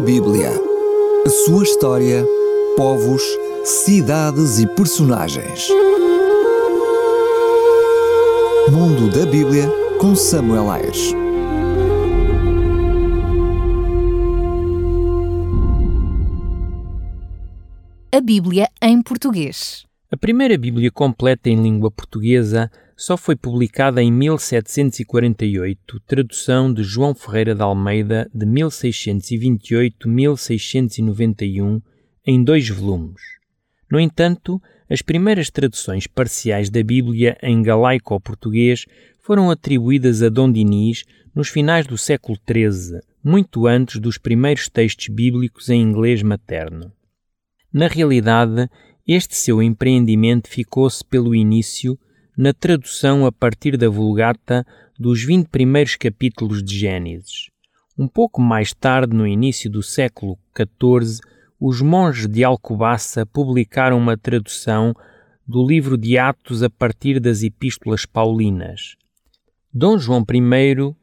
A Bíblia. A sua história, povos, cidades e personagens. Mundo da Bíblia com Samuel Ayres. A Bíblia em português. A primeira Bíblia completa em língua portuguesa só foi publicada em 1748, tradução de João Ferreira de Almeida, de 1628-1691, em dois volumes. No entanto, as primeiras traduções parciais da Bíblia em galaico ou português foram atribuídas a Dom Dinis nos finais do século XIII, muito antes dos primeiros textos bíblicos em inglês materno. Na realidade, este seu empreendimento ficou-se pelo início na tradução a partir da Vulgata dos 20 primeiros capítulos de Gênesis. Um pouco mais tarde, no início do século XIV, os monges de Alcobaça publicaram uma tradução do livro de Atos a partir das Epístolas Paulinas. Dom João I,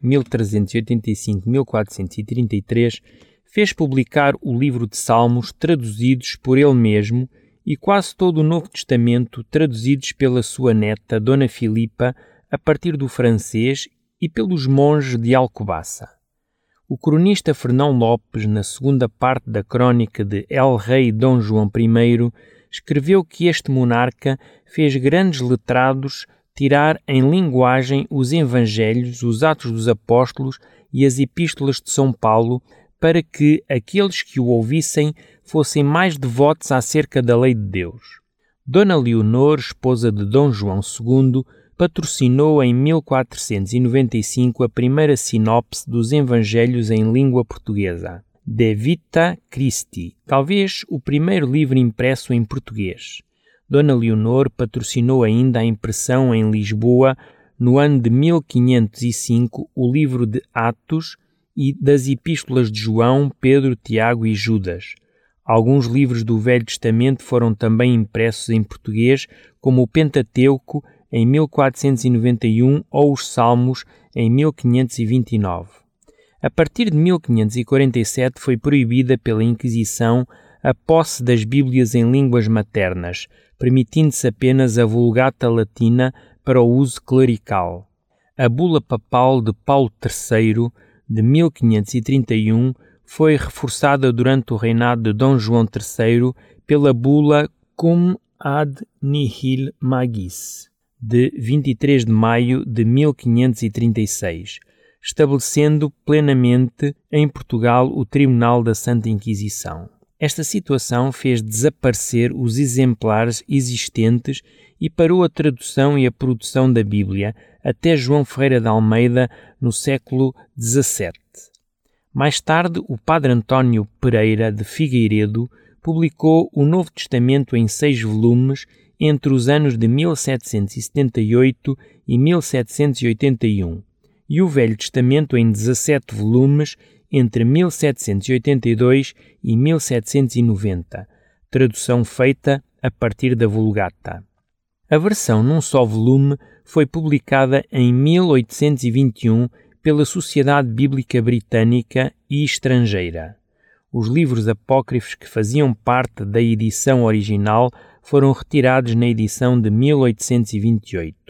1385-1433, fez publicar o livro de Salmos traduzidos por ele mesmo e quase todo o Novo Testamento traduzidos pela sua neta, Dona Filipa, a partir do francês e pelos monges de Alcobaça. O cronista Fernão Lopes, na segunda parte da crônica de El Rei Dom João I, escreveu que este monarca fez grandes letrados tirar em linguagem os Evangelhos, os Atos dos Apóstolos e as Epístolas de São Paulo, para que aqueles que o ouvissem fossem mais devotos acerca da lei de Deus. Dona Leonor, esposa de Dom João II, patrocinou em 1495 a primeira sinopse dos Evangelhos em língua portuguesa, De Vita Christi, talvez o primeiro livro impresso em português. Dona Leonor patrocinou ainda a impressão em Lisboa, no ano de 1505, o livro de Atos e das Epístolas de João, Pedro, Tiago e Judas Alguns livros do Velho Testamento foram também impressos em português, como o Pentateuco em 1491 ou os Salmos em 1529. A partir de 1547 foi proibida pela Inquisição a posse das Bíblias em línguas maternas, permitindo-se apenas a Vulgata Latina para o uso clerical. A bula papal de Paulo III, de 1531, foi reforçada durante o reinado de Dom João III pela bula Cum ad nihil magis, de 23 de maio de 1536, estabelecendo plenamente em Portugal o Tribunal da Santa Inquisição. Esta situação fez desaparecer os exemplares existentes e parou a tradução e a produção da Bíblia até João Ferreira de Almeida no século XVII. Mais tarde, o padre António Pereira de Figueiredo publicou o Novo Testamento em seis volumes entre os anos de 1778 e 1781 e o Velho Testamento em 17 volumes entre 1782 e 1790, tradução feita a partir da Vulgata. A versão num só volume foi publicada em 1821 pela Sociedade Bíblica Britânica e Estrangeira. Os livros apócrifos que faziam parte da edição original foram retirados na edição de 1828.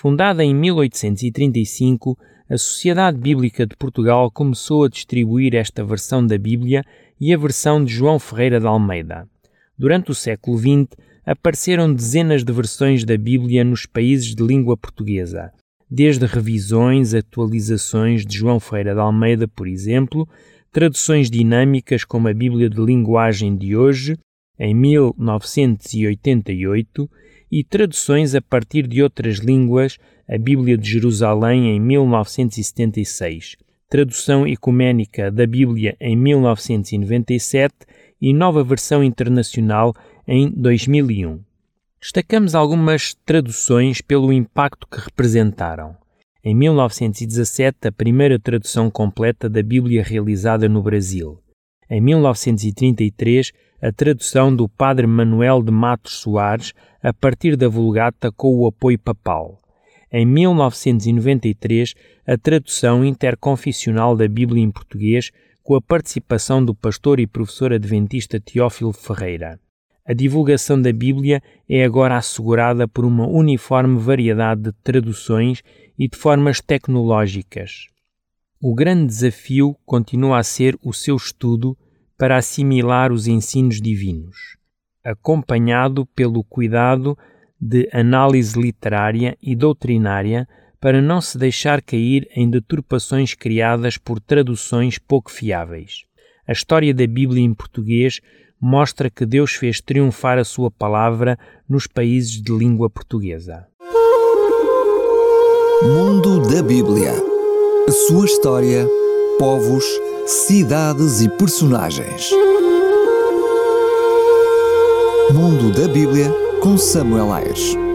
Fundada em 1835, a Sociedade Bíblica de Portugal começou a distribuir esta versão da Bíblia e a versão de João Ferreira de Almeida. Durante o século XX, apareceram dezenas de versões da Bíblia nos países de língua portuguesa, desde revisões, atualizações de João Ferreira de Almeida, por exemplo, traduções dinâmicas como a Bíblia de Linguagem de hoje, em 1988, e traduções a partir de outras línguas, a Bíblia de Jerusalém em 1976, tradução ecuménica da Bíblia em 1997 e nova versão internacional em 2001. Destacamos algumas traduções pelo impacto que representaram. Em 1917, a primeira tradução completa da Bíblia realizada no Brasil. Em 1933, a tradução do Padre Manuel de Matos Soares a partir da Vulgata com o apoio papal. Em 1993, a tradução interconfessional da Bíblia em português com a participação do pastor e professor adventista Teófilo Ferreira. A divulgação da Bíblia é agora assegurada por uma uniforme variedade de traduções e de formas tecnológicas. O grande desafio continua a ser o seu estudo para assimilar os ensinos divinos, acompanhado pelo cuidado de análise literária e doutrinária para não se deixar cair em deturpações criadas por traduções pouco fiáveis. A história da Bíblia em português mostra que Deus fez triunfar a sua palavra nos países de língua portuguesa. Mundo da Bíblia. A sua história, povos, cidades e personagens. Mundo da Bíblia com Samuel Ayres.